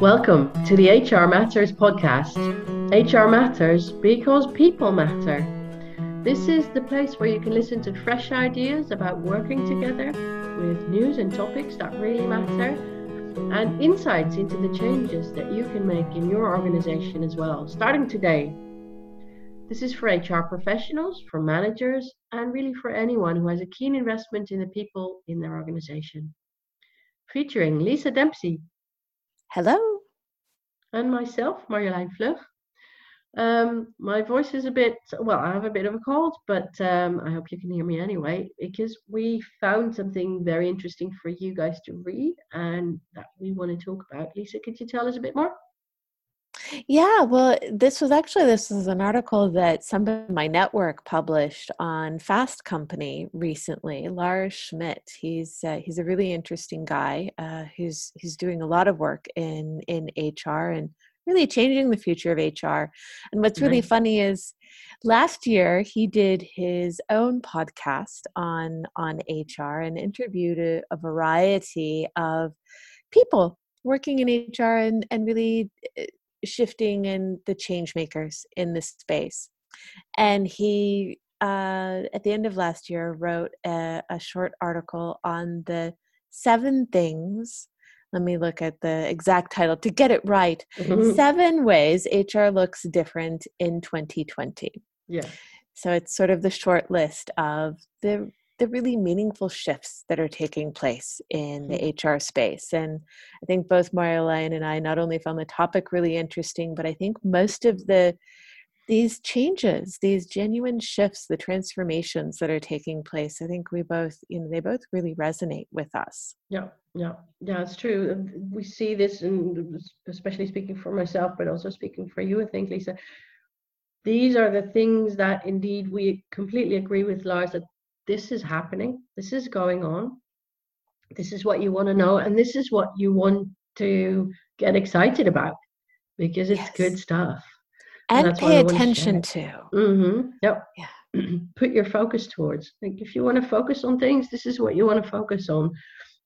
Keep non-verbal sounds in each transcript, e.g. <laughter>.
Welcome to the HR Matters podcast. HR Matters because people matter. This is the place where you can listen to fresh ideas about working together with news and topics that really matter and insights into the changes that you can make in your organization as well, starting today. This is for HR professionals, for managers, and really for anyone who has a keen investment in the people in their organization. Featuring Lisa Dempsey, Hello. And myself, Marjolein Vlug. Um, my voice is a bit, well, I have a bit of a cold, but um, I hope you can hear me anyway, because we found something very interesting for you guys to read and that we want to talk about. Lisa, could you tell us a bit more? Yeah, well, this was actually this is an article that somebody in my network published on Fast Company recently. Lars Schmidt. He's uh, he's a really interesting guy uh, who's who's doing a lot of work in in HR and really changing the future of HR. And what's really nice. funny is last year he did his own podcast on on HR and interviewed a, a variety of people working in HR and, and really eh, shifting and the change makers in this space. And he, uh, at the end of last year, wrote a, a short article on the seven things. Let me look at the exact title to get it right. Mm-hmm. Seven ways HR looks different in 2020. Yeah. So it's sort of the short list of the the really meaningful shifts that are taking place in the HR mm-hmm. space. And I think both Marjolein and I not only found the topic really interesting, but I think most of the these changes, these genuine shifts, the transformations that are taking place, I think we both, you know, they both really resonate with us. Yeah, yeah, yeah, it's true. We see this, and especially speaking for myself, but also speaking for you, I think, Lisa. These are the things that indeed we completely agree with Lars that this is happening, this is going on, this is what you want to know, and this is what you want to get excited about because it's yes. good stuff. And, and pay attention to. to. Mm-hmm. Yep. Yeah. <clears throat> Put your focus towards. Like if you want to focus on things, this is what you want to focus on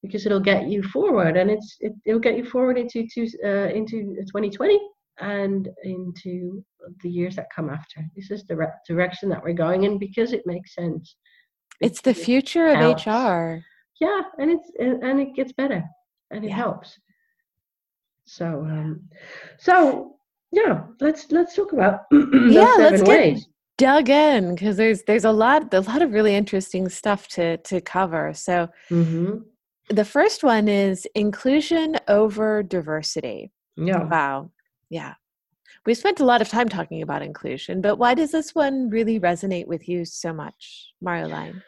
because it'll get you forward and it's it, will get you forward into to, uh, into 2020 and into the years that come after. This is the re- direction that we're going in because it makes sense it's the future of hr yeah and it's and it gets better and it yeah. helps. So um so yeah let's let's talk about <clears throat> yeah let's ways. get dug in because there's there's a lot a lot of really interesting stuff to to cover. So mm-hmm. the first one is inclusion over diversity. Yeah. Wow. Yeah we spent a lot of time talking about inclusion but why does this one really resonate with you so much marjolein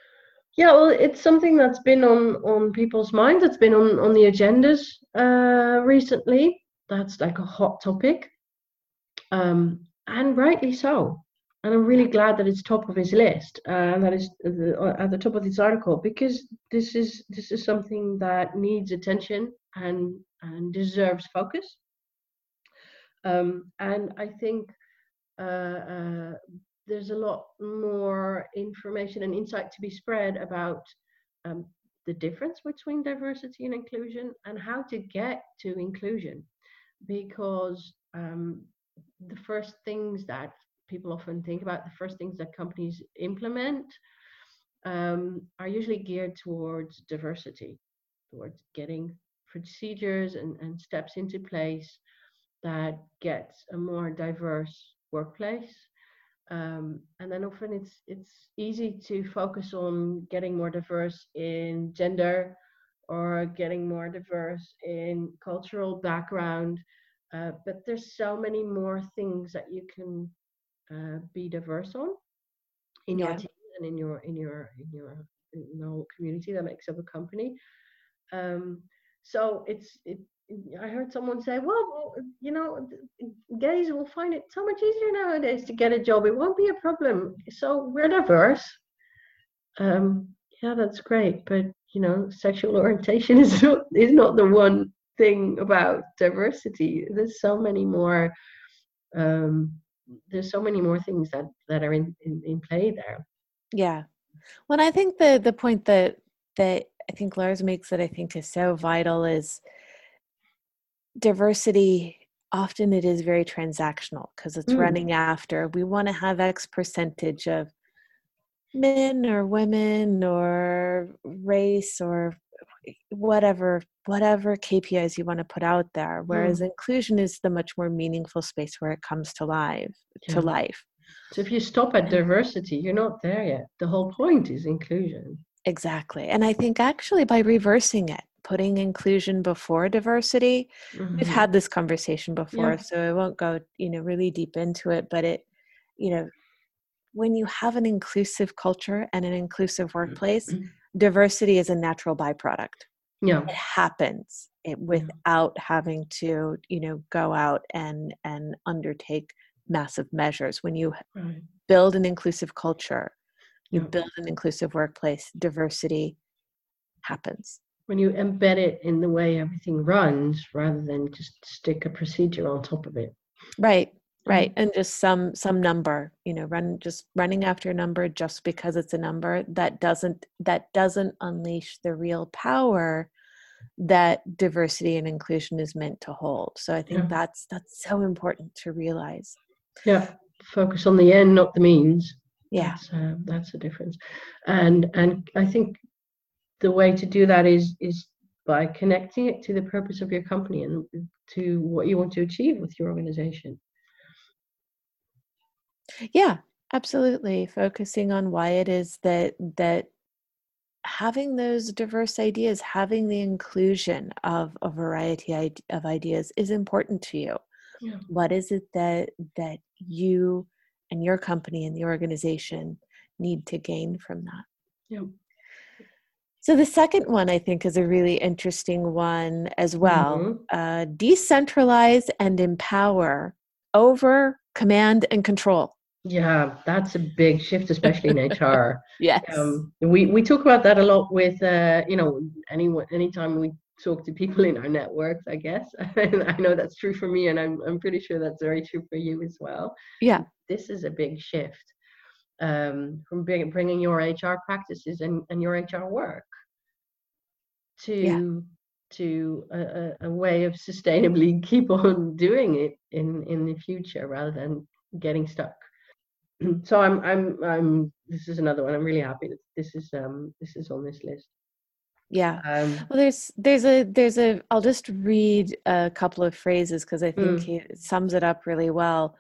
yeah, well, it's something that's been on on people's minds. It's been on on the agendas uh, recently. That's like a hot topic, um, and rightly so. And I'm really glad that it's top of his list uh, and that is the, at the top of this article because this is this is something that needs attention and and deserves focus. Um, and I think uh, uh, there's a lot more information and insight to be spread about um, the difference between diversity and inclusion and how to get to inclusion. Because um, the first things that people often think about the first things that companies implement um, are usually geared towards diversity towards getting procedures and, and steps into place that gets a more diverse workplace. Um, and then often it's it's easy to focus on getting more diverse in gender or getting more diverse in cultural background. Uh, but there's so many more things that you can uh, be diverse on in yeah. your team and in your in your in your in the whole community that makes up a company. Um, so it's it, I heard someone say, well, you know, gays will find it so much easier nowadays to get a job. It won't be a problem. So we're diverse. Um, yeah, that's great. But, you know, sexual orientation <laughs> is not, is not the one thing about diversity. There's so many more, um, there's so many more things that, that are in, in, in play there. Yeah. Well, I think the, the point that, that I think Lars makes that I think is so vital is, diversity often it is very transactional because it's Mm. running after we want to have x percentage of men or women or race or whatever whatever KPIs you want to put out there whereas inclusion is the much more meaningful space where it comes to life Yeah. to life So if you stop at diversity, you're not there yet. The whole point is inclusion. exactly and i think actually by reversing it putting inclusion before diversity we've Mhm. had this conversation before Yeah. so i won't go you know really deep into it but it you know when you have an inclusive culture and an inclusive workplace Mhm. diversity is a natural byproduct Yeah. it happens it, without having to you know go out and and undertake massive measures when you Right. build an inclusive culture you Yeah. build an inclusive workplace diversity happens When you embed it in the way everything runs rather than just stick a procedure on top of it. right right Mm-hmm. and just some some number you know run just running after a number just because it's a number that doesn't that doesn't unleash the real power that diversity and inclusion is meant to hold so i think Yeah. that's that's so important to realize Yeah. Focus on the end, not the means. yeah That's, uh, that's the difference. And and I think the way to do that is is by connecting it to the purpose of your company and to what you want to achieve with your organization. yeah absolutely focusing on why it is that that having those diverse ideas having the inclusion of a variety of ideas is important to you Yeah. what is it that that you and your company and the organization need to gain from that Yeah. So the second one i think is a really interesting one as well Mhm. uh, decentralize and empower over command and control Yeah, that's a big shift, especially in <laughs> HR. yes Um, we we talk about that a lot with uh, you know anyone anytime we talk to people in our networks, I guess. <laughs> And I know that's true for me, and I'm I'm pretty sure that's very true for you as well. yeah This is a big shift um, from bringing your HR practices and, and your HR work to to a, a, a way of sustainably keep <laughs> on doing it in in the future rather than getting stuck. <clears throat> so I'm I'm I'm this is another one. I'm really happy that this is um this is on this list. yeah Um Well, there's there's a there's a I'll just read a couple of phrases because I think Mm. it sums it up really well.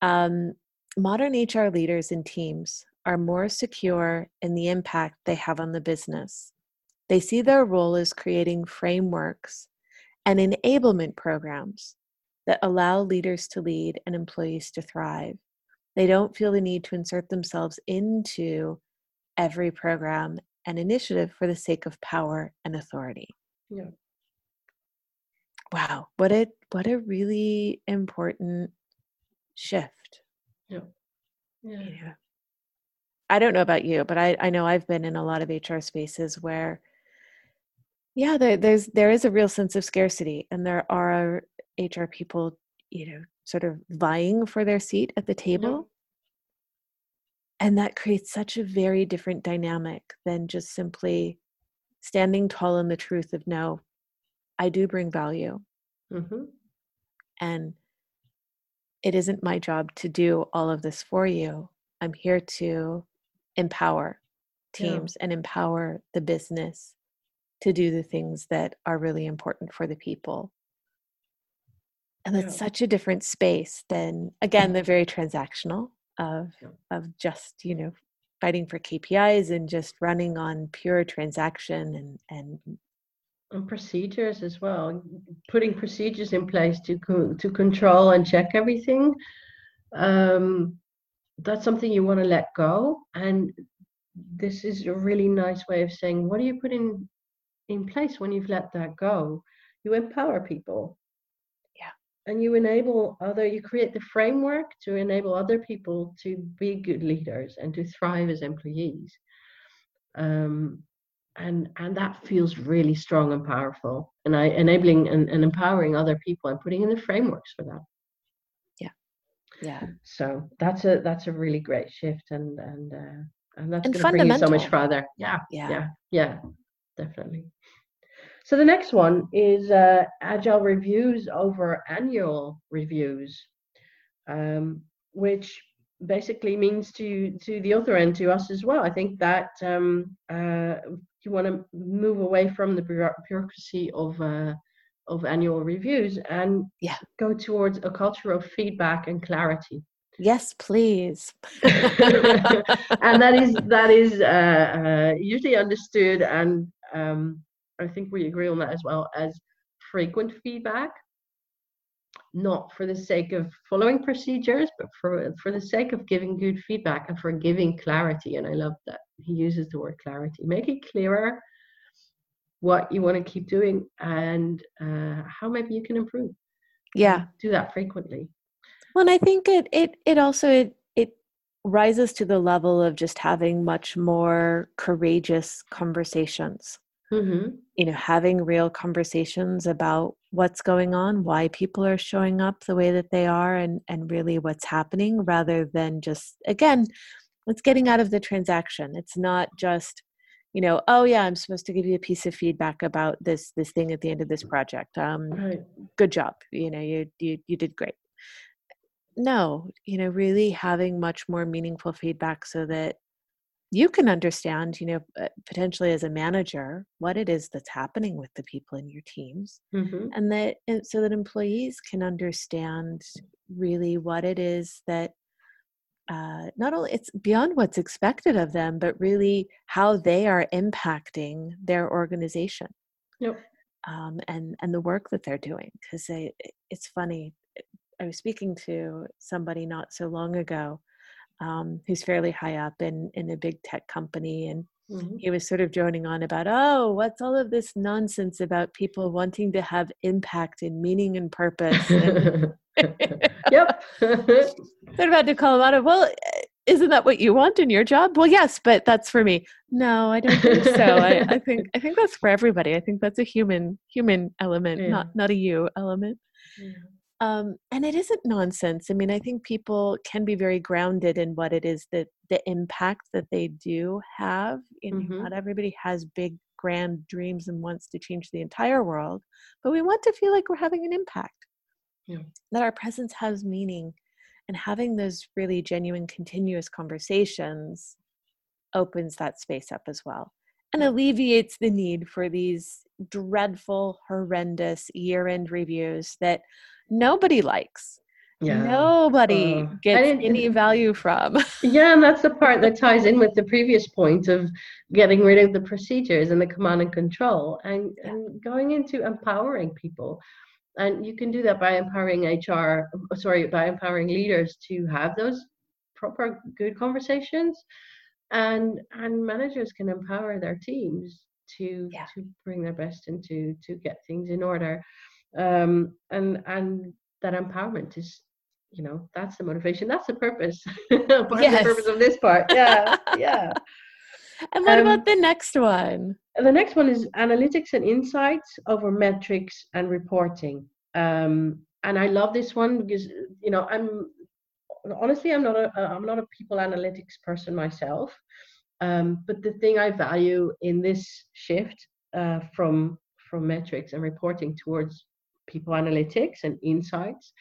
Um, modern HR leaders and teams are more secure in the impact they have on the business. They see their role as creating frameworks and enablement programs that allow leaders to lead and employees to thrive. They don't feel the need to insert themselves into every program and initiative for the sake of power and authority. Yeah. Wow, what a what a really important shift. yeah. you know. I don't know about you, but I, I know I've been in a lot of HR spaces where yeah, there, there's there is a real sense of scarcity and there are HR people, you know, sort of vying for their seat at the table. And that creates such a very different dynamic than just simply standing tall in the truth of no, I do bring value hmm and it isn't my job to do all of this for you. I'm here to empower Yeah. teams and empower the business to do the things that are really important for the people. And that's Yeah. such a different space than again the very transactional of Yeah. of just, you know, fighting for KPIs and just running on pure transaction and and and procedures as well putting procedures in place to co- to control and check everything um, that's something you want to let go and this is a really nice way of saying what do you put in in place when you've let that go. You empower people. Yeah. and you enable other you create the framework to enable other people to be good leaders and to thrive as employees. Um, and and that feels really strong and powerful. And i enabling and, and empowering other people and putting in the frameworks for that. Yeah. Yeah. So that's a that's a really great shift and and uh, and that's going to bring you so much further yeah. Yeah. yeah. Yeah definitely So the next one is uh, agile reviews over annual reviews, um, which basically means to to the other end to us as well. I think that um, uh, you want to move away from the bureaucracy of uh, of annual reviews and yeah. go towards a culture of feedback and clarity. Yes, please. <laughs> and that is that is uh, uh, usually understood, and um, I think we agree on that as well as frequent feedback, not for the sake of following procedures, but for for the sake of giving good feedback and for giving clarity. And I love that he uses the word clarity. Make it clearer what you want to keep doing and uh, how maybe you can improve. Yeah, do that frequently. Well, and I think it it it also it it rises to the level of just having much more courageous conversations. Mm-hmm. You know, having real conversations about what's going on, why people are showing up the way that they are, and and really what's happening, rather than just again, it's getting out of the transaction. It's not just you know oh yeah i'm supposed to give you a piece of feedback about this this thing at the end of this project um right. good job you know you you you did great no, you know, really having much more meaningful feedback so that you can understand, you know, uh, potentially as a manager, what it is that's happening with the people in your teams, mm-hmm. and that and so that employees can understand really what it is that uh, not only it's beyond what's expected of them, but really how they are impacting their organization. Yep. Um, and and the work that they're doing because it's funny I was speaking to somebody not so long ago um, who's fairly high up in in a big tech company, and mm-hmm. he was sort of droning on about, oh, what's all of this nonsense about people wanting to have impact and meaning and purpose? And, <laughs> <laughs> yep. <laughs> They're about to call him out of well. Isn't that what you want in your job? Well, yes, but that's for me. No, I don't think so. I, I think I think that's for everybody. I think that's a human human element, yeah. not not a you element. Yeah. Um, and it isn't nonsense. I mean, I think people can be very grounded in what it is that the impact that they do have. You know, mm-hmm. Not everybody has big, grand dreams and wants to change the entire world, but we want to feel like we're having an impact. Yeah. That our presence has meaning, and having those really genuine, continuous conversations opens that space up as well and alleviates the need for these dreadful, horrendous year end reviews that nobody likes. Yeah. Nobody uh, gets any value from. <laughs> yeah, and that's the part that ties in with the previous point of getting rid of the procedures and the command and control and, and going into empowering people. And you can do that by empowering HR, sorry, by empowering leaders to have those proper good conversations and and managers can empower their teams to yeah. to bring their best into to get things in order um, and and that empowerment is you know that's the motivation that's the purpose <laughs> part yes. the purpose of this part yeah yeah <laughs> and what um, about the next one the next one is analytics and insights over metrics and reporting um, and i love this one because you know i'm honestly i'm not a i'm not a people analytics person myself um, but the thing i value in this shift uh, from from metrics and reporting towards people analytics and insights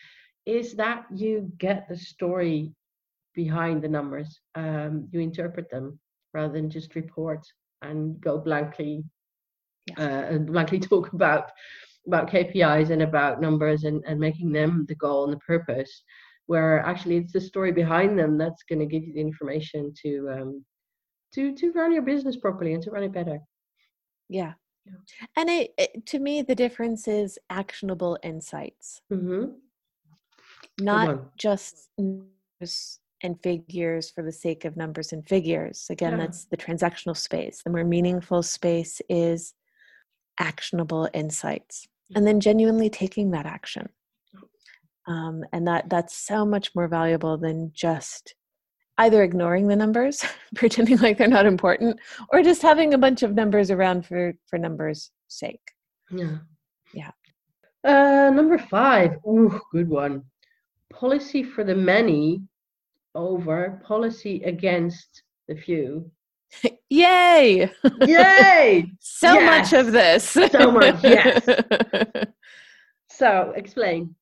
is that you get the story behind the numbers. Um, you interpret them rather than just report and go blankly uh, and blankly <laughs> talk about about KPIs and about numbers and, and making them the goal and the purpose. Where actually it's the story behind them that's going to give you the information to um, to to run your business properly and to run it better. Yeah, yeah. And it, it, to me, the difference is actionable insights, mm-hmm. not just numbers and figures for the sake of numbers and figures. Again, yeah. that's the transactional space. The more meaningful space is actionable insights, and then genuinely taking that action. Um, and that that's so much more valuable than just either ignoring the numbers, <laughs> pretending like they're not important, or just having a bunch of numbers around for for numbers' sake. Yeah. Yeah. Uh, number five. Ooh, good one. Policy for the many over policy against the few. <laughs> Yay! Yay! <laughs> so Yes. much of this. So much, yes. So explain.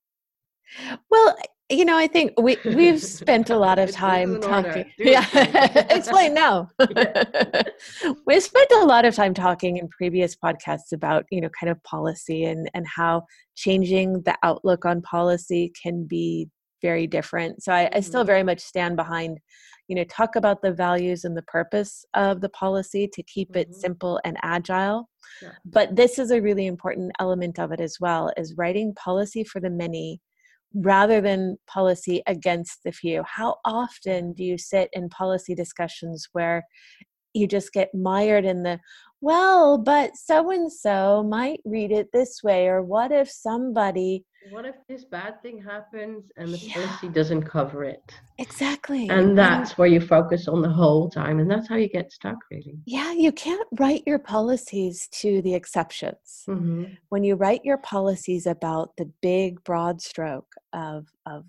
well, you know, I think we <laughs> we've spent a lot of time talking. Yeah, <laughs> explain. now. <laughs> we've spent a lot of time talking in previous podcasts about you know kind of policy and and how changing the outlook on policy can be very different. So I, I still Mhm. very much stand behind you know talk about the values and the purpose of the policy to keep it Mhm. simple and agile Yeah. but this is a really important element of it as well is writing policy for the many rather than policy against the few how often do you sit in policy discussions where you just get mired in the well but so and so might read it this way or what if somebody What if this bad thing happens and the Yeah. policy doesn't cover it? exactly And that's where you focus on the whole time, and that's how you get stuck, really. yeah you can't write your policies to the exceptions Mm-hmm. when you write your policies about the big broad stroke of of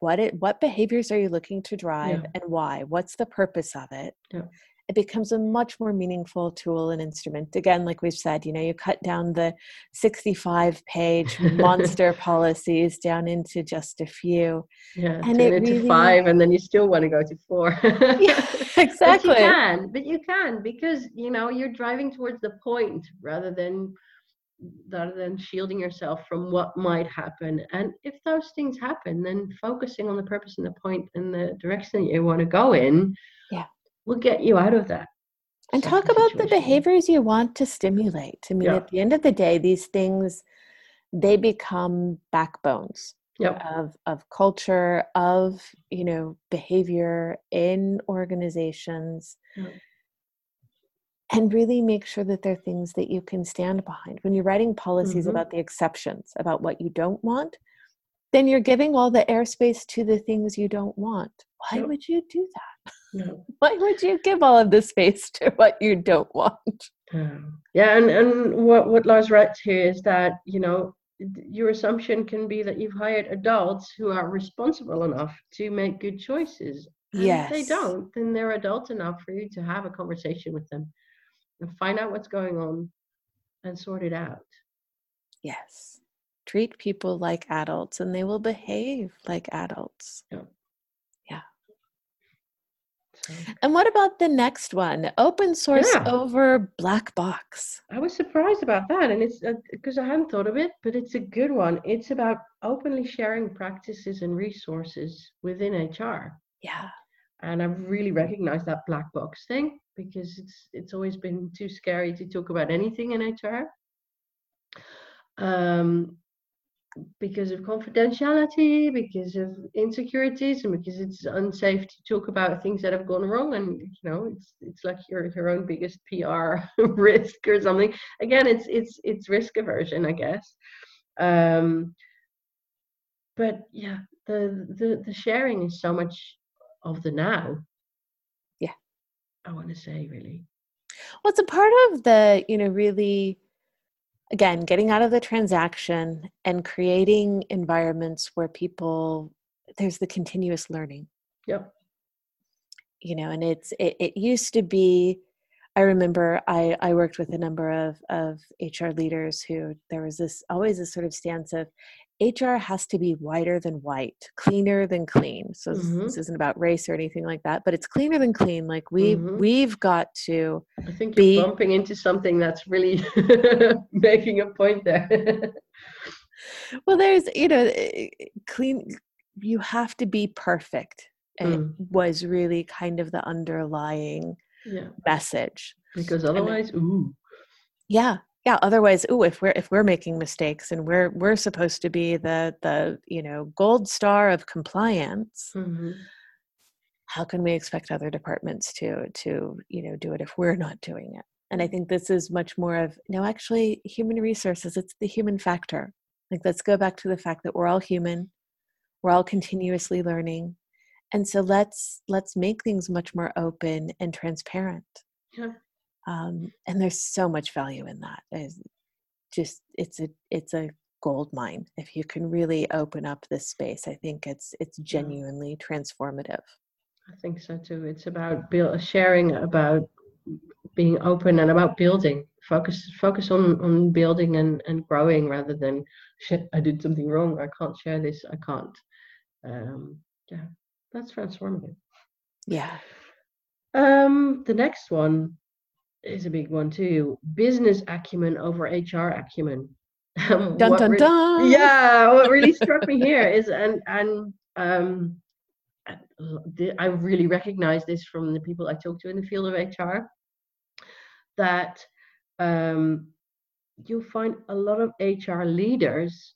what it what behaviors are you looking to drive Yeah. and why what's the purpose of it Yeah. It becomes a much more meaningful tool and instrument again like we've said you know you cut down the 65 page <laughs> monster policies down into just a few Yeah, And turn it into really- five, and then you still want to go to four. yeah exactly. <laughs> But you can, but you can because you know you're driving towards the point rather than rather than shielding yourself from what might happen. And if those things happen, then focusing on the purpose and the point and the direction that you want to go in. Will get you out of that. and talk about the behaviors you want to stimulate i mean Yeah. at the end of the day these things they become backbones Yep. of of culture of you know behavior in organizations and really make sure that they're things that you can stand behind when you're writing policies Mhm. about the exceptions about what you don't want then you're giving all the airspace to the things you don't want why Yep. would you do that No. why would you give all of the space to what you don't want yeah, and, and what, what Lars writes here is that, you know, your assumption can be that you've hired adults who are responsible enough to make good choices. And if they don't, then they're adult enough for you to have a conversation with them and find out what's going on and sort it out. Yes. Treat people like adults and they will behave like adults. So And what about the next one? Open source Yeah. over black box. I was surprised about that, and it's because I hadn't thought of it, but it's a good one. It's about openly sharing practices and resources within HR. Yeah. and I've really recognized that black box thing because it's it's always been too scary to talk about anything in HR. Um, because of confidentiality, because of insecurities, and because it's unsafe to talk about things that have gone wrong, and you know, it's it's like your your own biggest PR <laughs> risk or something. Again, it's it's it's risk aversion, I guess. Um, but yeah, the the the sharing is so much of the now. Yeah. I want to say really. Well, it's a part of the, you know, really, again, getting out of the transaction and creating environments where people, there's the continuous learning. Yep. you know and it's it, it used to be i remember i i worked with a number of of hr leaders who there was this always this sort of stance of hr has to be whiter than white cleaner than clean so this, Mhm. this isn't about race or anything like that but it's cleaner than clean like we Mhm. we've got to I think you're bumping into something that's really <laughs> making a point there. <laughs> well there's you know eh, eh, clean you have to be perfect And it Mm. was really kind of the underlying yeah. message Because otherwise, ooh. yeah yeah otherwise ooh if we're if we're making mistakes and we're we're supposed to be the the you know gold star of compliance Mhm. how can we expect other departments to to you know do it if we're not doing it and i think this is much more of no actually human resources it's the human factor like let's go back to the fact that we're all human we're all continuously learning and so let's let's make things much more open and transparent Yeah. Um, and there's so much value in that It's just it's a it's a gold mine. If you can really open up this space i think it's it's genuinely transformative. I think so too. It's about build, sharing about being open and about building. Focus focus on on building and and growing rather than shit i did something wrong. I can't share this. I can't. Um yeah that's transformative. Yeah. Um the next one is a big one too business acumen over hr acumen <laughs> dun dun really, dun yeah what really <laughs> struck me here is and and um I really recognize this from the people I talk to in the field of HR that um, you'll find a lot of HR leaders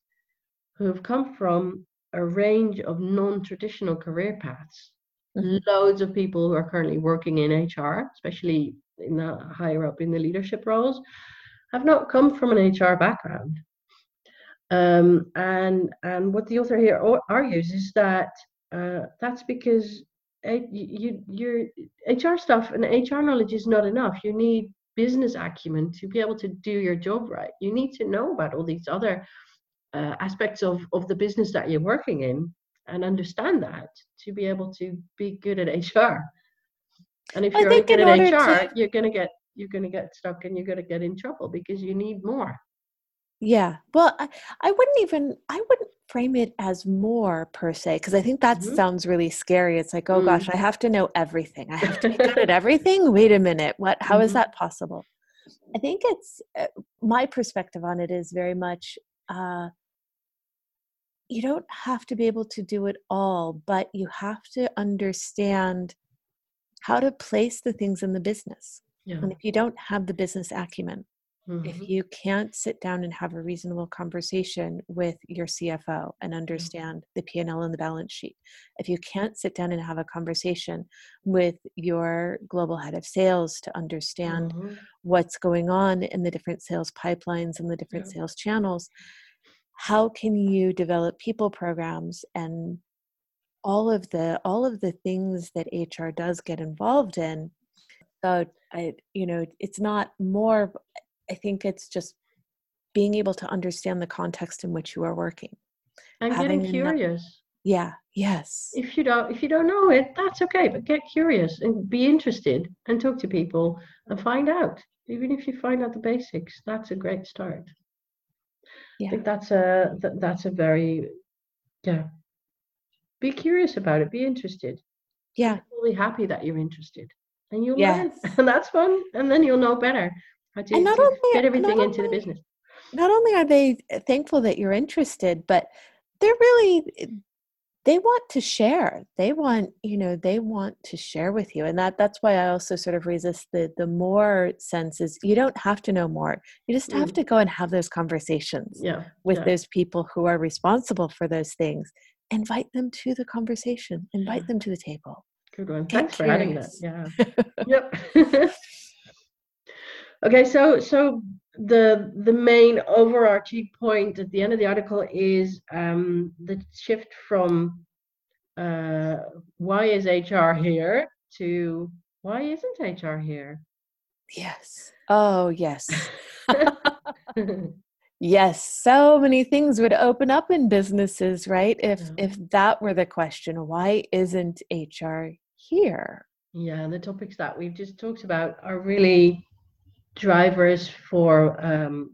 who have come from a range of non-traditional career paths. Mm-hmm. Loads of people who are currently working in HR, especially in that higher up in the leadership roles, have not come from an HR background. Um, and and what the author here argues is that uh, that's because you, your HR stuff and HR knowledge is not enough. You need business acumen to be able to do your job right. You need to know about all these other uh, aspects of, of the business that you're working in and understand that to be able to be good at HR. And if you're good at HR, to... you're gonna get you're gonna get stuck and you're gonna get in trouble because you need more. Yeah. Well, I, I wouldn't even I wouldn't frame it as more per se because i think that mm-hmm. sounds really scary it's like oh mm-hmm. gosh i have to know everything i have to be good at <laughs> everything wait a minute what How mm-hmm. is that possible i think it's uh, my perspective on it is very much uh, you don't have to be able to do it all but you have to understand how to place the things in the business yeah. and if you don't have the business acumen Mm-hmm. If you can't sit down and have a reasonable conversation with your CFO and mm-hmm. understand mm-hmm. the P&L and the balance sheet, if you can't sit down and have a conversation with your global head of sales to understand mm-hmm. what's going on in the different sales pipelines and the different yeah. sales channels, how can you develop people programs and all of the all of the things that HR does get involved in so I, you know, it's not more I think it's just being able to understand the context in which you are working. And getting curious. Enough, yeah, yes. If you don't if you don't know it, that's okay, but get curious and be interested and talk to people and find out. Even if you find out the basics, that's a great start. Yeah. I think that's a that, that's a very yeah. Be curious about it, be interested. Yeah. Be happy that you're interested. And you'll yes. learn. <laughs> And that's fun. And then you'll know better how do you not only, get everything into the business? Not only are they thankful that you're interested, but they're really they want to share they want you know they want to share with you and that that's why i also sort of resist the the more sense is you don't have to know more you just have mm. to go and have those conversations yeah, with yeah. those people who are responsible for those things invite them to the conversation invite them to the table. Good one. Thanks for adding that. yeah. <laughs> Yep. <laughs> Okay, so so the the main overarching point at the end of the article is um, the shift from uh, why is HR here? to why isn't HR here? Yes. Oh, yes. <laughs> yes, so many things would open up in businesses, right? If yeah. if that were the question, why isn't HR here? Yeah, and the topics that we've just talked about are really drivers for um,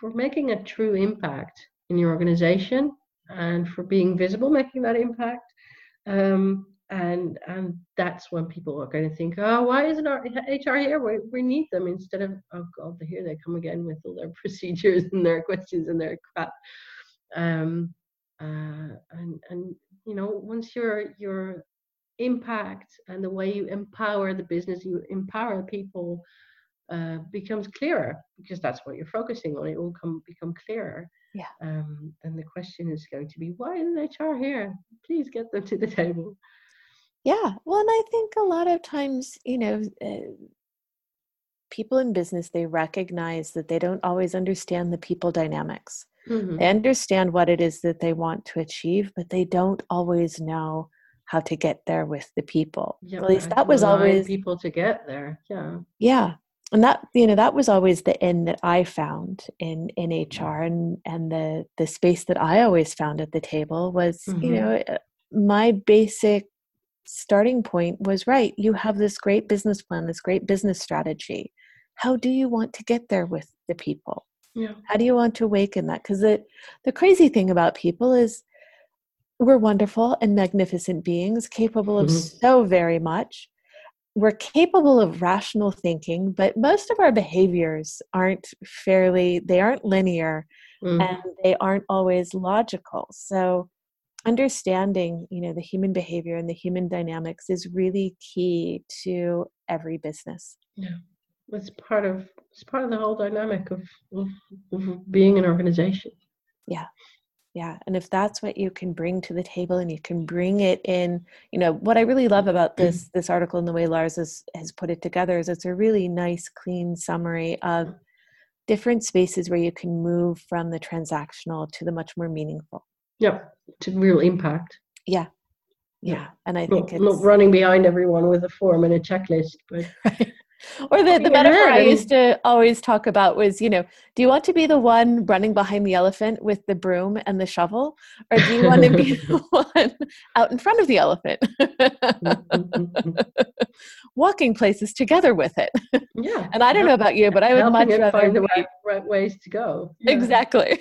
for making a true impact in your organization and for being visible, making that impact. Um, and and that's when people are going to think, oh, why isn't our HR here? We, we need them instead of oh god, here they come again with all their <laughs> procedures and their questions and their crap. Um, uh, and and you know once your your impact and the way you empower the business, you empower people uh, becomes clearer because that's what you're focusing on. It will come become clearer. Yeah. Um, and the question is going to be, why isn't HR here? Please get them to the <laughs> table. Yeah. Well, and I think a lot of times, you know, uh, people in business they recognize that they don't always understand the people dynamics. Mm-hmm. They understand what it is that they want to achieve, but they don't always know how to get there with the people. Yeah, At least that was always people to get there. Yeah. Yeah and that you know that was always the end that i found in in hr and and the the space that i always found at the table was mm-hmm. you know uh, my basic starting point was right. You have this great business plan, this great business strategy. How do you want to get there with the people? Yeah. How do you want to awaken that? Because the, the crazy thing about people is we're wonderful and magnificent beings, capable of Mhm. so very much. We're capable of rational thinking, but most of our behaviors aren't fairly, they aren't linear Mm. and they aren't always logical. So understanding, you know, the human behavior and the human dynamics is really key to every business. Yeah. It's part of it's part of the whole dynamic of, of, of being an organization. Yeah, Yeah. and if that's what you can bring to the table and you can bring it in, you know, what I really love about mm-hmm. this this article and the way Lars has, has put it together is it's a really nice clean summary of different spaces where you can move from the transactional to the much more meaningful. Yep. To real impact. Yeah. Yeah. Yeah. And I Not, think it's not running behind everyone with a form and a checklist, but <laughs> or the, the metaphor I used to always talk about was, you know, do you want to be the one running behind the elephant with the broom and the shovel? Or do you want to be <laughs> the one out in front of the elephant? <laughs> Walking places together with it. yeah. And I don't know about you, but I would much rather find the right, right ways to go. Yeah. exactly.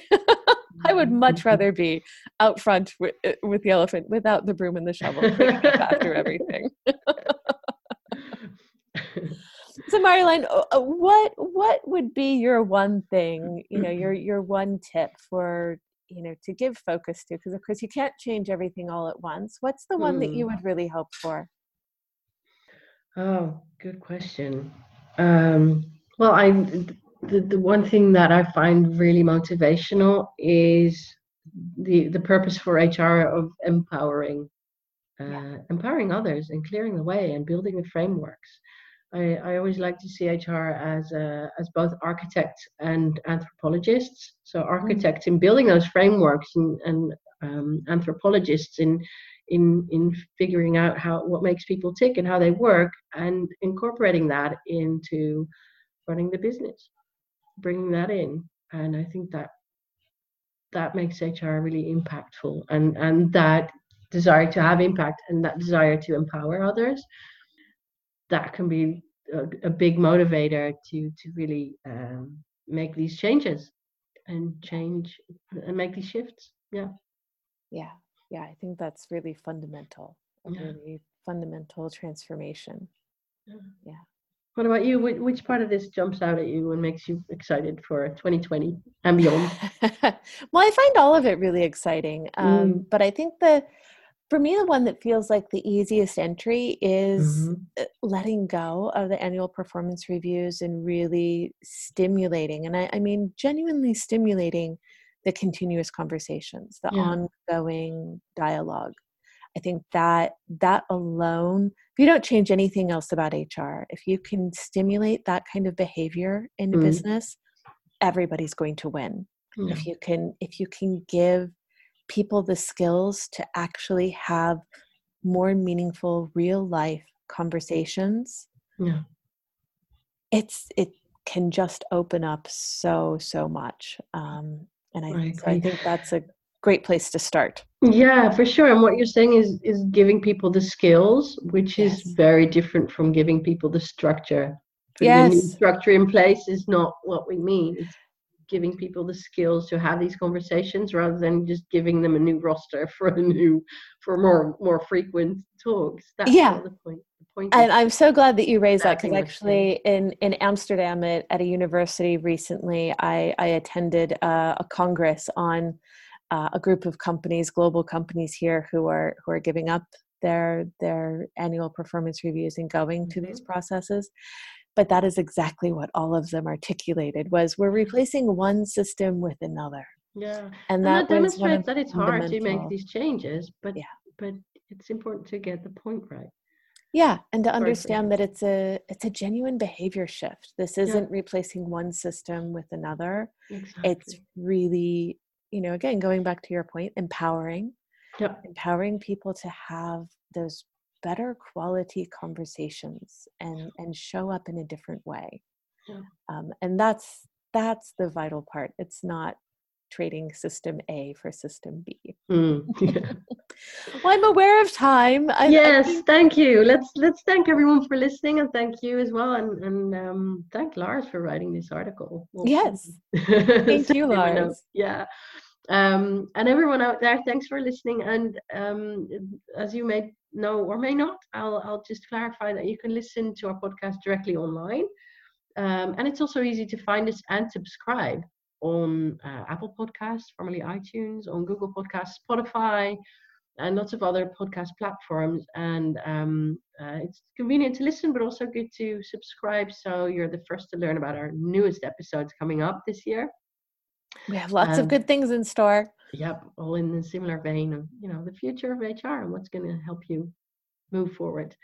I would much Mhm. rather be out front with, with the elephant without the broom and the shovel after everything. <laughs> So Marjolein, uh, uh, what what would be your one thing, you know, your your one tip for, you know, to give focus to because of course you can't change everything all at once. What's the one that you Mm. would really hope for? Oh, good question. Um, well, I the, the one thing that I find really motivational is the the purpose for HR of empowering, uh, Yeah. empowering others and clearing the way and building the frameworks. I, I always like to see HR as a, as both architects and anthropologists. So architects in building those frameworks and, and um, anthropologists in in in figuring out how what makes people tick and how they work and incorporating that into running the business bringing that in and i think that that makes hr really impactful and and that desire to have impact and that desire to empower others that can be a, a big motivator to to really um, make these changes and change and make these shifts yeah Yeah. Yeah, I think that's really fundamental. A Yeah. really fundamental transformation. What about you? Which, which part of this jumps out at you and makes you excited for 2020 and beyond? <laughs> well, I find all of it really exciting. Um, Mm. But I think the, for me, the one that feels like the easiest entry is Mhm. uh, letting go of the annual performance reviews and really stimulating. And I, I mean, genuinely stimulating the continuous conversations, the Yeah. ongoing dialogue. I think that that alone, if you don't change anything else about HR, if you can stimulate that kind of behavior in a Mhm. business, everybody's going to win. Yeah. If you can if you can give people the skills to actually have more meaningful real life conversations, Yeah. it's it can just open up so so much. Um, and I, I so I think that's a great place to start. Yeah, for sure. And what you're saying is is giving people the skills, which is very different from giving people the structure. Putting Yes. structure in place is not what we mean. It's giving people the skills to have these conversations rather than just giving them a new roster <laughs> for a new for more more frequent talks. That's Yeah. the point. The point And I'm so glad that you raised that because actually, in in Amsterdam at, at a university recently, I I attended a, a congress on uh, a group of companies, global companies here who are who are giving up their their annual performance reviews and going to these processes. But that is exactly what all of them articulated was we're replacing one system with another, yeah. and, And that, that demonstrates that it's hard to make these changes, but Yeah. but it's important to get the point right. Yeah, and to understand that it's a it's a genuine behavior shift. This isn't replacing one system with another. Exactly. It's really, you know, again going back to your point, empowering, yeah. empowering people to have those better quality conversations and and show up in a different way. Yeah. Um, and that's that's the vital part. It's not trading system A for system B. Mm, <laughs> yeah. well, I'm aware of time. I, yes, I thank you. Let's let's thank everyone for listening, and thank you as well, and and um, thank Lars for writing this article. We'll yes, <laughs> thank you, Lars. Yeah, um, and everyone out there, thanks for listening. And um, as you may know or may not, I'll I'll just clarify that you can listen to our podcast directly online, um, and it's also easy to find us and subscribe on uh, Apple Podcasts, formerly iTunes, on Google Podcasts, Spotify, and lots of other podcast platforms. And um, uh, it's convenient to listen, but also good to subscribe so you're the first to learn about our newest episodes coming up this year. We have lots um, of good things in store. Yep, all in the similar vein of you know the future of HR and what's going to help you move forward.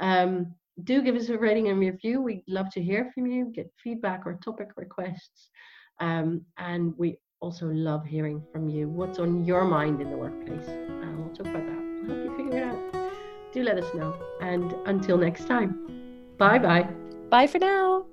Um, do give us a rating and review. We'd love to hear from you, get feedback or topic requests. Um, and we also love hearing from you. What's on your mind in the workplace? And uh, we'll talk about that. We'll help you figure it out. Do let us know. And until next time, bye bye. Bye for now.